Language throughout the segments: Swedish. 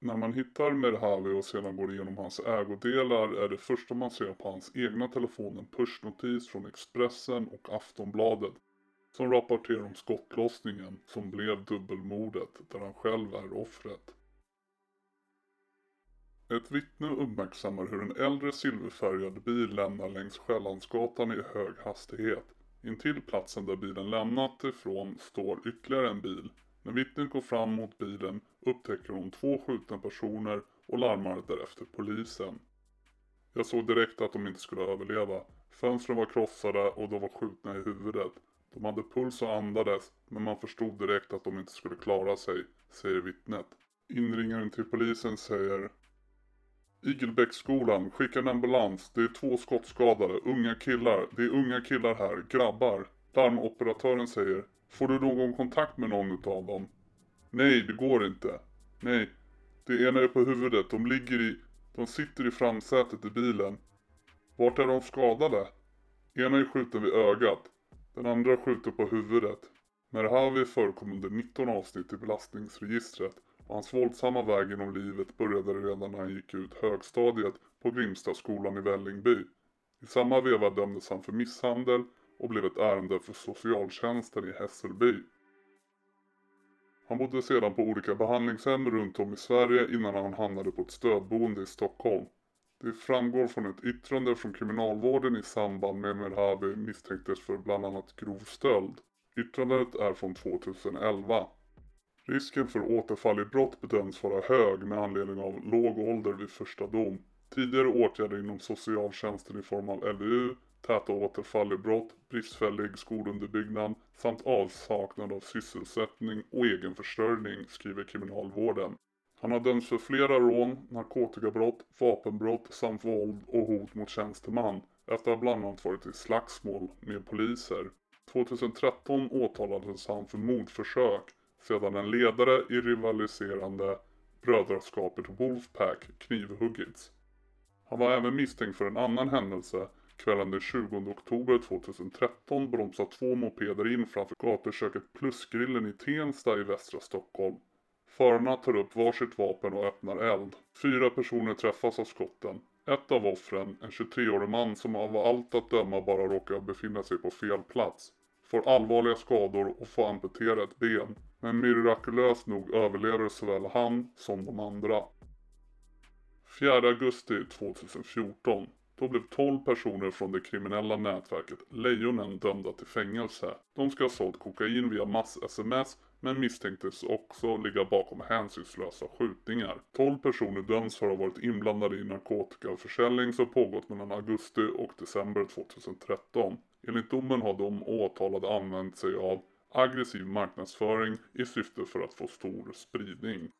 När man hittar Merhavi och sedan går igenom hans ägodelar är det första man ser på hans egna telefon en pushnotis från Expressen och Aftonbladet som rapporterar om skottlossningen som blev dubbelmordet där han själv är offret. Ett vittne uppmärksammar hur en äldre silverfärgad bil lämnar längs Själlandsgatan i hög hastighet. Intill platsen där bilen lämnat ifrån står ytterligare en bil. När vittnet går fram mot bilen upptäcker hon två skjutna personer och larmar därefter polisen. Jag såg direkt att de inte skulle överleva. Fönstren var krossade och de var skjutna i huvudet. De hade puls och andades, men man förstod direkt att de inte skulle klara sig, säger vittnet. Inringaren till polisen säger Igelbäcksskolan, skicka en ambulans. Det är två skottskadade, unga killar. Det är unga killar här, grabbar. Larmoperatören säger Får du någon kontakt med någon utav dem? Nej, det går inte. Nej, det ena är på huvudet. De ligger i... De sitter i framsätet i bilen. Vart är de skadade? Ena är skjuten vid ögat. Den andra skjuter på huvudet. Merhavi förekom under 19 avsnitt i belastningsregistret och hans våldsamma väg genom livet började redan när han gick ut högstadiet på Grimstaskolan i Vällingby. I samma veva dömdes han för misshandel och blev ett ärende för socialtjänsten i Hässelby. Han bodde sedan på olika behandlingshem runt om i Sverige innan han hamnade på ett stödboende i Stockholm. Det framgår från ett yttrande från kriminalvården i samband med Merhabi misstänktes för bland annat grov stöld. Yttrandet är från 2011. Risken för återfall i brott bedöms vara hög med anledning av låg ålder vid första dom. Tidigare åtgärder inom socialtjänsten i form av LVU, täta återfall i brott, bristfällig skolunderbyggnad samt avsaknad av sysselsättning och egen försörjning, skriver kriminalvården. Han har dömts för flera rån, narkotikabrott, vapenbrott samt våld och hot mot tjänsteman efter att bland annat varit i slagsmål med poliser. 2013 åtalades han för mordförsök sedan en ledare i rivaliserande brödraskapet Wolfpack knivhuggits. Han var även misstänkt för en annan händelse. Kvällen den 20 oktober 2013 bromsar två mopeder in framför gatuköket Plusgrillen i Tensta i västra Stockholm. Förarna tar upp varsitt vapen och öppnar eld. Fyra personer träffas av skotten. Ett av offren, en 23-årig man som av allt att döma bara råkar befinna sig på fel plats, får allvarliga skador och får amputera ett ben. Men mirakulöst nog överlever såväl han som de andra. 4 augusti 2014. Då blev 12 personer från det kriminella nätverket Lejonen dömda till fängelse. De ska ha sålt kokain via mass-sms men misstänktes också ligga bakom hänsynslösa skjutningar. 12 personer döms för att ha varit inblandade i narkotikaförsäljning som pågått mellan augusti och december 2013. Enligt domen har de åtalade använt sig av aggressiv marknadsföring i syfte för att få stor spridning.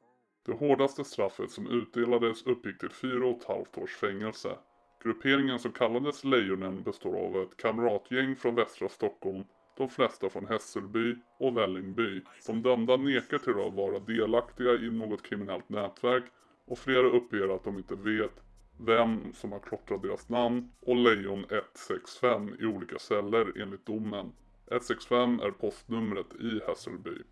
Det hårdaste straffet som utdelades uppgick till 4,5 års fängelse. Grupperingen som kallades Lejonen består av ett kamratgäng från västra Stockholm, de flesta från Hässelby och Vällingby. De dömda nekar till att vara delaktiga i något kriminellt nätverk och flera uppger att de inte vet vem som har klottrat deras namn och Lejon 165 i olika celler enligt domen. 165 är postnumret i Hässelby.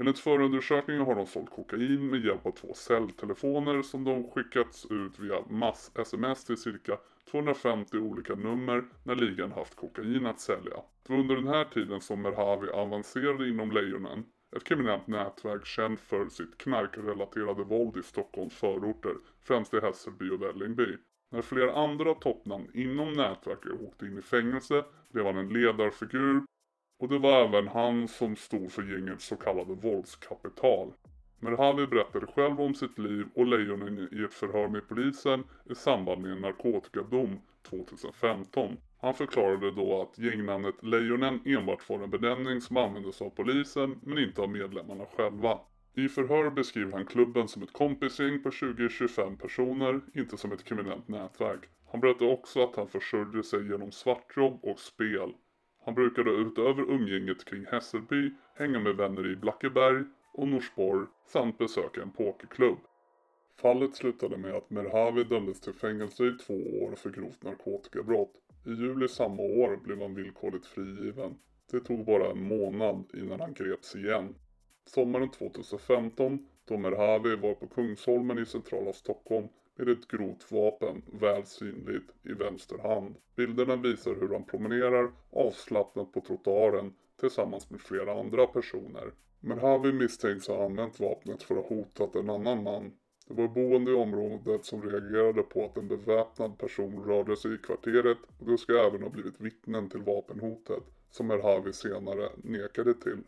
Enligt förundersökningen har de sålt kokain med hjälp av två celltelefoner som de skickats ut via mass-sms till cirka 250 olika nummer när ligan haft kokain att sälja. Det var under den här tiden som Merhavi avancerade inom Lejonen, ett kriminellt nätverk känt för sitt knarkrelaterade våld i Stockholms förorter, främst i Hässelby och Vällingby. När flera andra toppnamn inom nätverket åkte in i fängelse blev han en ledarfigur och det var även han som stod för gängets så kallade våldskapital. Merhavi berättade själv om sitt liv och Lejonen i ett förhör med polisen i samband med en narkotikadom 2015. Han förklarade då att gängnamnet Lejonen enbart var en benämning som användes av polisen men inte av medlemmarna själva. I förhör beskriver han klubben som ett kompisgäng på 20-25 personer, inte som ett kriminellt nätverk. Han berättar också att han försörjde sig genom svartjobb och spel. Han brukade utöver umgänget kring Hässelby hänga med vänner i Blackeberg och Norsborg samt besöka en pokerklubb. Fallet slutade med att Merhavi dömdes till fängelse i två år för grovt narkotikabrott. I juli samma år blev han villkorligt frigiven. Det tog bara en månad innan han greps igen. Sommaren 2015 då Merhavi var på Kungsholmen i centrala Stockholm är ett grovt vapen väl synligt i vänster hand. Bilderna visar hur han promenerar avslappnat på trottoaren tillsammans med flera andra personer. Merhavi misstänks ha använt vapnet för att ha hotat en annan man. Det var boende i området som reagerade på att en beväpnad person rörde sig i kvarteret och de ska även ha blivit vittnen till vapenhotet som Merhavi senare nekade till.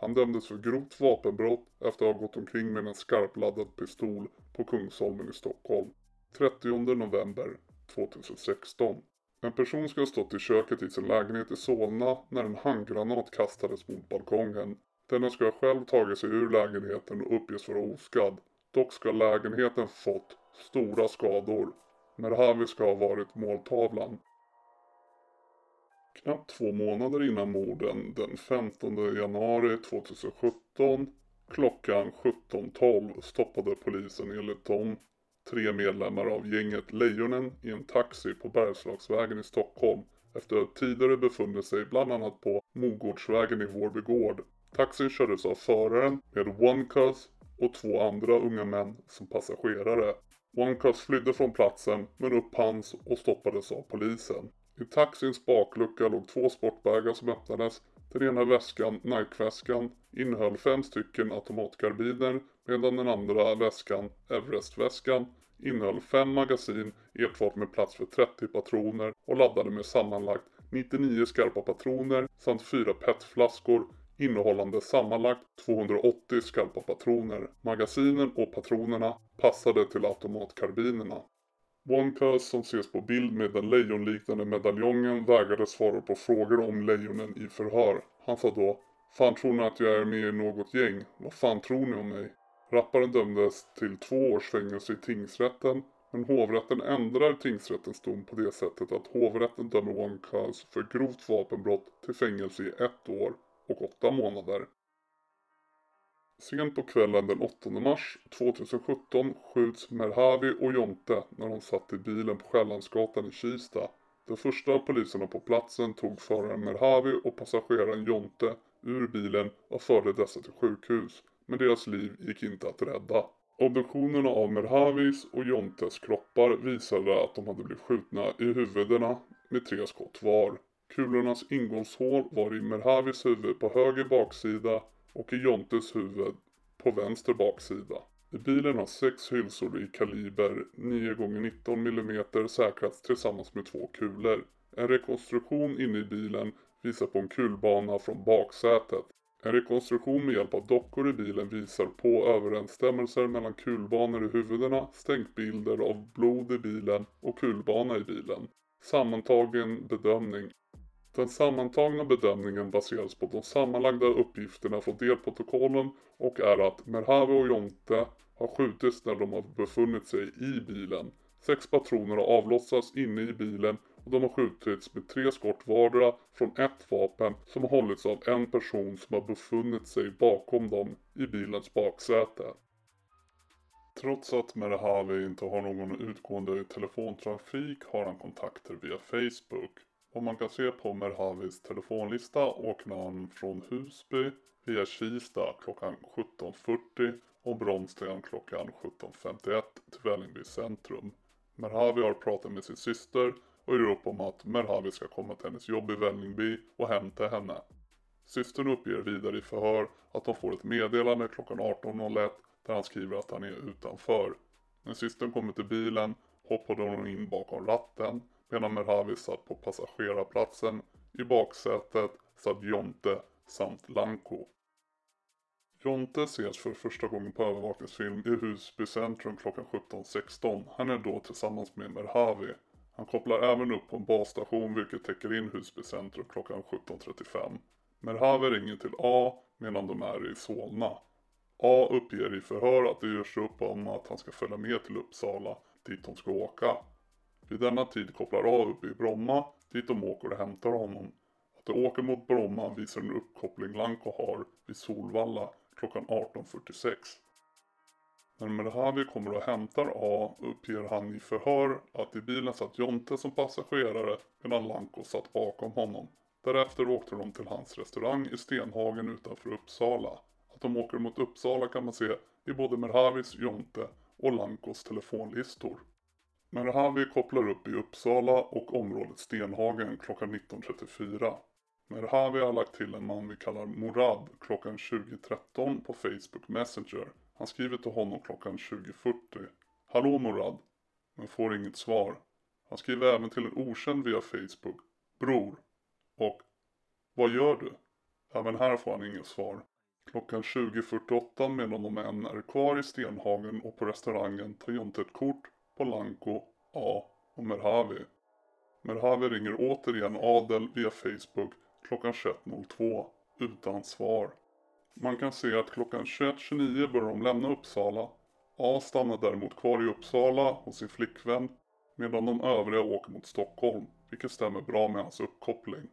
Han dömdes för grovt vapenbrott efter att ha gått omkring med en skarpladdad pistol på Kungsholmen i Stockholm. 30 november 2016. En person ska ha stått i köket i sin lägenhet i Solna när en handgranat kastades mot balkongen. Denna ska ha själv tagit sig ur lägenheten och uppges vara oskadd. Dock ska lägenheten fått stora skador. Merhavi ska ha varit måltavlan. Knappt två månader innan morden den 15 januari 2017 klockan 17.12 stoppade polisen enligt dem tre medlemmar av gänget Lejonen i en taxi på Bergslagsvägen i Stockholm efter att tidigare befunnit sig bland annat på Mogårdsvägen i Vårby gård. Taxin kördes av föraren med OneCuz och två andra unga män som passagerare. OneCuz flydde från platsen men upphanns och stoppades av polisen. I taxins baklucka låg två sportbagar som öppnades. Den ena väskan, Nike-väskan, innehöll fem stycken automatkarbiner medan den andra väskan, Everest-väskan, innehöll fem magasin enbart med plats för 30 patroner och laddade med sammanlagt 99 skarpa patroner samt fyra petflaskor innehållande sammanlagt 280 skarpa patroner. Magasinen och patronerna passade till automatkarbinerna. Wonka, som ses på bild med den lejonliknande medaljongen vägrade svara på frågor om lejonen i förhör. Han sa då Fan tror ni att jag är med i något gäng? Vad fan tror ni om mig? Rapparen dömdes till två års fängelse i tingsrätten men hovrätten ändrar tingsrättens dom på det sättet att hovrätten dömer Wonkas för grovt vapenbrott till fängelse i ett år och åtta månader. Sent på kvällen den 8 mars 2017 skjuts Merhavi och Jonte när de satt i bilen på Själlandsgatan i Kista. De första poliserna på platsen tog föraren Merhavi och passageraren Jonte ur bilen och förde dessa till sjukhus. Men deras liv gick inte att rädda. Obduktionerna av Merhavis och Jontes kroppar visade att de hade blivit skjutna i huvudena med tre skott var. Kulornas ingångshål var i Merhavis huvud på höger baksida och i Jontes huvud på vänster baksida. I bilen har sex hylsor i kaliber 9x19 mm säkrats tillsammans med två kulor. En rekonstruktion inne i bilen visar på en kulbana från baksätet. En rekonstruktion med hjälp av dockor i bilen visar på överensstämmelser mellan kulbanor i huvudena, stänkbilder av blod i bilen och kulbana i bilen. Sammantagen bedömning. Den sammantagna bedömningen baseras på de sammanlagda uppgifterna från delprotokollen och är att Merhavi och Jonte har skjutits när de har befunnit sig i bilen. Sex patroner har avlossats inne i bilen och de har skjutits med tre skott vardera från ett vapen som har hållits av en person som har befunnit sig bakom dem i bilens baksäte. Trots att Merhavi inte har någon utgående telefontrafik har han kontakter via Facebook. Och man kan se på Merhavis telefonlista åkte han från Husby via Kista klockan 17.40 och Bromsten klockan 17.51 till Vällingby centrum. Merhavi har pratat med sin syster och gör upp om att Merhavi ska komma till hennes jobb i Vällingby och hämta henne. Systern uppger vidare i förhör att hon får ett meddelande klockan 18.01 där han skriver att han är utanför. När systern kommer till bilen hoppade hon in bakom ratten medan Merhavi satt på passagerarplatsen. I baksätet satt Jonte samt Lanko. Jonte ses för första gången på övervakningsfilm i Husby centrum klockan 17.16. Han är då tillsammans med Merhavi. Han kopplar även upp på en basstation vilket täcker in Husby centrum klockan 17.35. Merhavi ringer till A medan de är i Solna. A uppger i förhör att det görs upp om att han ska följa med till Uppsala dit de ska åka. Vid denna tid kopplar A upp i Bromma dit de åker och hämtar honom. Att de åker mot Bromma visar en uppkoppling Lanko har vid Solvalla klockan 18.46. När Merhavi kommer och hämtar A uppger han i förhör att i bilen satt Jonte som passagerare medan Lanko satt bakom honom. Därefter åkte de till hans restaurang i Stenhagen utanför Uppsala. att de åker mot Uppsala kan man se i både Merhavis, Jonte och Lankos telefonlistor. Merhavi kopplar upp i Uppsala och området Stenhagen klockan 19.34. Merhavi har lagt till en man vi kallar Morad klockan 20.13 på Facebook Messenger. Han skriver till honom klockan 20.40. Hallå Morad, men får inget svar. Han skriver även till en okänd via Facebook. Bror. Och Vad gör du? Även här får han inget svar. Klockan 20.48 medan de än är kvar i Stenhagen och på restaurangen tar Jonte ett kort Polanco, A och Merhavi. Merhavi ringer återigen Adel via Facebook klockan 21.02 utan svar. Man kan se att klockan 21.29 börjar de lämna Uppsala. A stannar däremot kvar i Uppsala hos sin flickvän medan de övriga åker mot Stockholm, vilket stämmer bra med hans uppkoppling.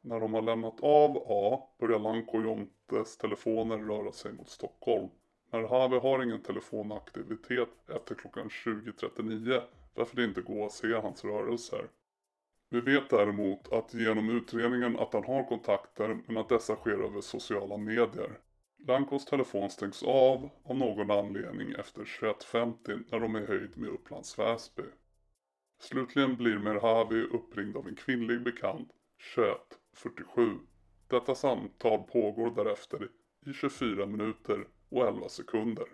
När de har lämnat av A börjar Lanko och Jontes telefoner röra sig mot Stockholm. Merhavi har ingen telefonaktivitet efter klockan 20.39 varför det inte går att se hans rörelser. Vi vet däremot att genom utredningen att han har kontakter men att dessa sker över sociala medier. Lankos telefon stängs av av någon anledning efter 21.50 när de är höjd med Upplands Väsby. Slutligen blir Merhavi uppringd av en kvinnlig bekant 21.47. Detta samtal pågår därefter i 24 minuter och 11 sekunder.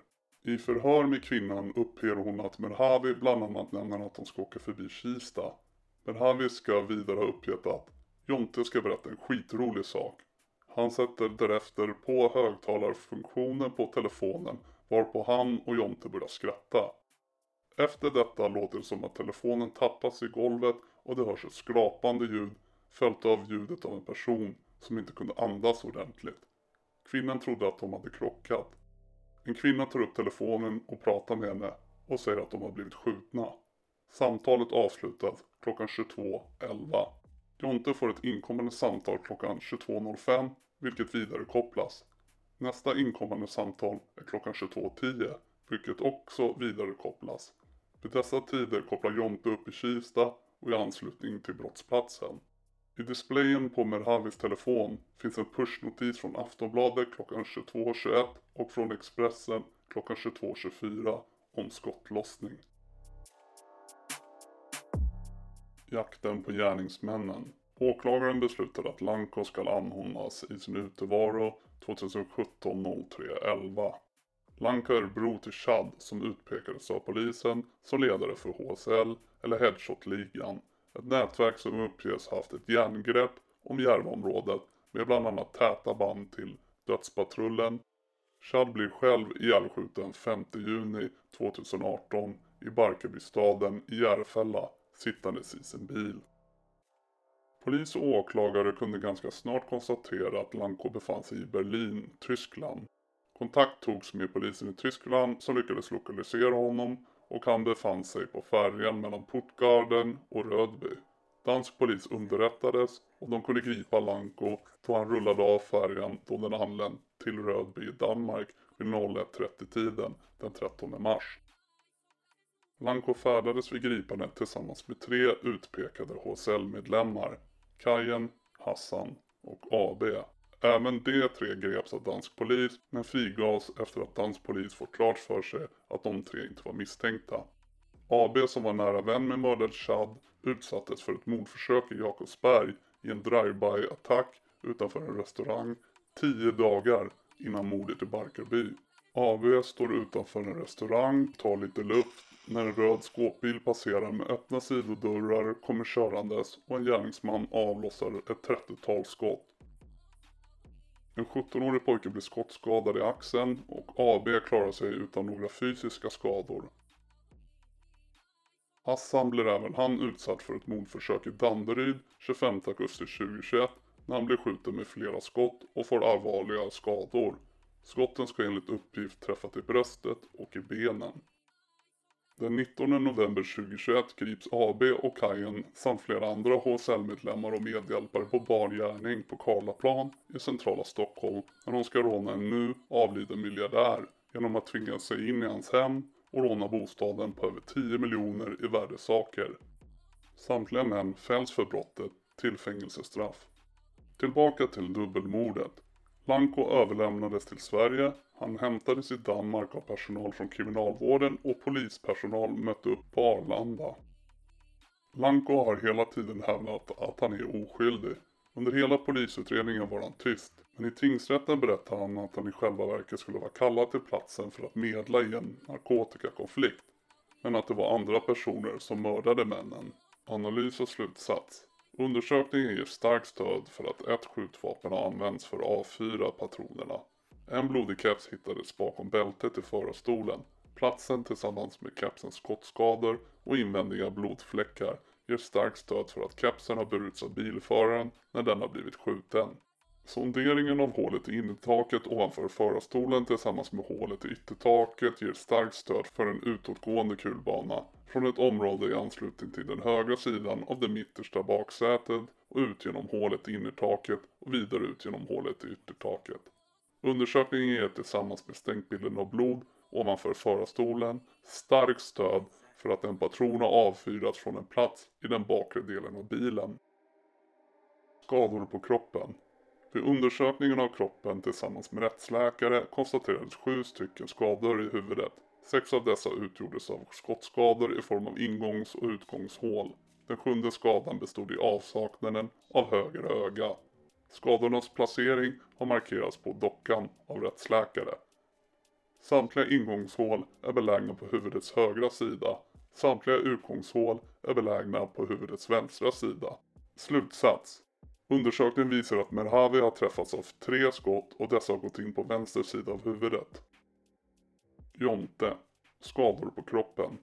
I förhör med kvinnan uppger hon att Merhavi bland annat nämner att de ska åka förbi Kista. Merhavi ska vidare ha uppgett att Jonte ska berätta en skitrolig sak. Han sätter därefter på högtalarfunktionen på telefonen varpå han och Jonte börjar skratta. Efter detta låter det som att telefonen tappas i golvet och det hörs ett skrapande ljud följt av ljudet av en person som inte kunde andas ordentligt. Kvinnan trodde att de hade krockat. En kvinna tar upp telefonen och pratar med henne och säger att de har blivit skjutna. Samtalet avslutas klockan 22.11. Jonte får ett inkommande samtal klockan 22.05 vilket vidarekopplas. Nästa inkommande samtal är klockan 22.10 vilket också vidarekopplas. Vid dessa tider kopplar Jonte upp i Kista och i anslutning till brottsplatsen. I displayen på Merhavis telefon finns en pushnotis från Aftonbladet klockan 22.21 och från Expressen klockan 22.24 om skottlossning. Jakten på gärningsmännen. Åklagaren beslutade att Lanko ska anhållas i sin utevaro 2017 03 11. Lanko är bror till Chad som utpekades av polisen som ledare för HSL eller Headshot-ligan ett nätverk som uppges haft ett järngrepp om Järvaområdet med bland annat täta band till Dödspatrullen. Chad blir själv ihjälskjuten 5 juni 2018 i Barkarbystaden i Järfälla sittandes i sin bil. Polis och åklagare kunde ganska snart konstatera att Lanko befann sig i Berlin, Tyskland. Kontakt togs med polisen i Tyskland som lyckades lokalisera honom och han befann sig på färjan mellan Puttgarden och Rödby. Dansk polis underrättades och de kunde gripa Lanko då han rullade av färjan då den anlänt till Rödby i Danmark vid 01.30-tiden den 13 mars. Lanko färdades vid gripandet tillsammans med tre utpekade HSL-medlemmar, Kajen, Hassan och AB. Även de tre greps av dansk polis men frigavs efter att dansk polis fått klart för sig att de tre inte var misstänkta. AB som var nära vän med mördade Chad utsattes för ett mordförsök i Jakobsberg i en drive-by attack utanför en restaurang 10 dagar innan mordet i Barkarby. AB står utanför en restaurang, tar lite luft när en röd skåpbil passerar med öppna sidodörrar, kommer körandes och en gärningsman avlossar ett 30-tal skott. En 17-årig pojke blir skottskadad i axeln och AB klarar sig utan några fysiska skador. Hassan blir även han utsatt för ett mordförsök i Danderyd 25 augusti 2021 när han blir skjuten med flera skott och får allvarliga skador. Skotten ska enligt uppgift träffat i bröstet och i benen. Den 19 november 2021 grips AB och Kajen samt flera andra HSL-medlemmar och medhjälpare på bar gärning på Karlaplan i centrala Stockholm när de ska råna en nu avliden miljardär genom att tvinga sig in i hans hem och råna bostaden på över 10 miljoner i värdesaker. Samtliga män fälls för brottet till fängelsestraff. Tillbaka till dubbelmordet. Lanko överlämnades till Sverige. Han hämtades i Danmark av personal från kriminalvården och polispersonal mötte upp på Arlanda. Lanko har hela tiden hävdat att han är oskyldig. Under hela polisutredningen var han tyst. Men i tingsrätten berättade han att han i själva verket skulle vara kallad till platsen för att medla i en narkotikakonflikt. Men att det var andra personer som mördade männen. Analys och slutsats. Undersökningen ger starkt stöd för att ett skjutvapen har använts för att avfyra patronerna. En blodig keps hittades bakom bältet i förarstolen. Platsen tillsammans med kepsens skottskador och invändiga blodfläckar ger starkt stöd för att kepsen har burits av bilföraren när den har blivit skjuten. Sonderingen av hålet i innertaket ovanför förarstolen tillsammans med hålet i yttertaket ger starkt stöd för en utåtgående kulbana från ett område i anslutning till den högra sidan av det mittersta baksätet och ut genom hålet i innertaket och vidare ut genom hålet i yttertaket. Undersökningen ger tillsammans med stänkbilden av blod ovanför förarstolen starkt stöd för att en patron har avfyrats från en plats i den bakre delen av bilen. Skador på kroppen vid undersökningen av kroppen tillsammans med rättsläkare konstaterades sju stycken skador i huvudet. Sex av dessa utgjordes av skottskador i form av ingångs och utgångshål. Den sjunde skadan bestod i avsaknaden av höger öga. Skadornas placering har markerats på dockan av rättsläkare. Samtliga ingångshål är belägna på huvudets högra sida. Samtliga utgångshål är belägna på huvudets vänstra sida. Slutsats Undersökningen visar att Merhavi har träffats av tre skott och dessa har gått in på vänster sida av huvudet. Jonte. Skador på kroppen.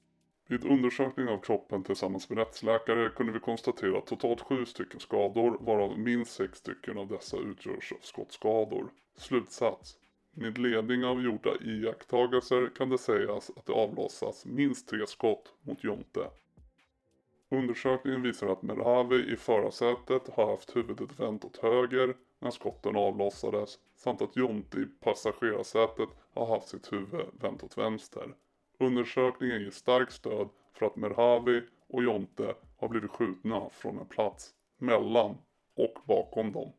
Vid undersökning av kroppen tillsammans med rättsläkare kunde vi konstatera totalt sju stycken skador varav minst sex stycken av dessa utgörs av skottskador. Slutsats. Med ledning av gjorda iakttagelser kan det sägas att det avlossas minst tre skott mot Jonte. Undersökningen visar att Merhavi i förarsätet har haft huvudet vänt åt höger när skotten avlossades samt att Jonte i passagerarsätet har haft sitt huvud vänt åt vänster. Undersökningen ger starkt stöd för att Merhavi och Jonte har blivit skjutna från en plats mellan och bakom dem.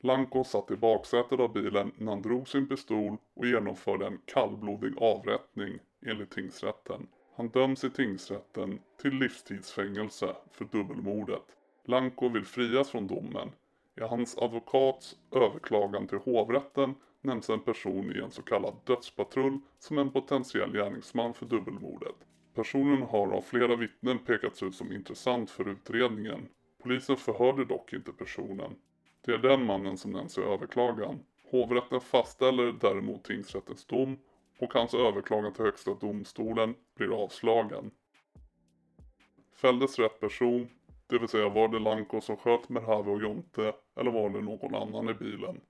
Lanko satt i baksätet av bilen när han drog sin pistol och genomförde en kallblodig avrättning enligt tingsrätten. Han döms i tingsrätten till livstidsfängelse för dubbelmordet. Lanko vill frias från domen. I hans advokats överklagan till hovrätten nämns en person i en så kallad dödspatrull som en potentiell gärningsman för dubbelmordet. Personen har av flera vittnen pekats ut som intressant för utredningen. Polisen förhörde dock inte personen. Det är den mannen som nämns i överklagan. Hovrätten fastställer däremot tingsrättens dom och hans överklagan till högsta domstolen blir avslagen. Fälldes rätt person, det vill säga var det Lanko som sköt Merhavi och Jonte eller var det någon annan i bilen?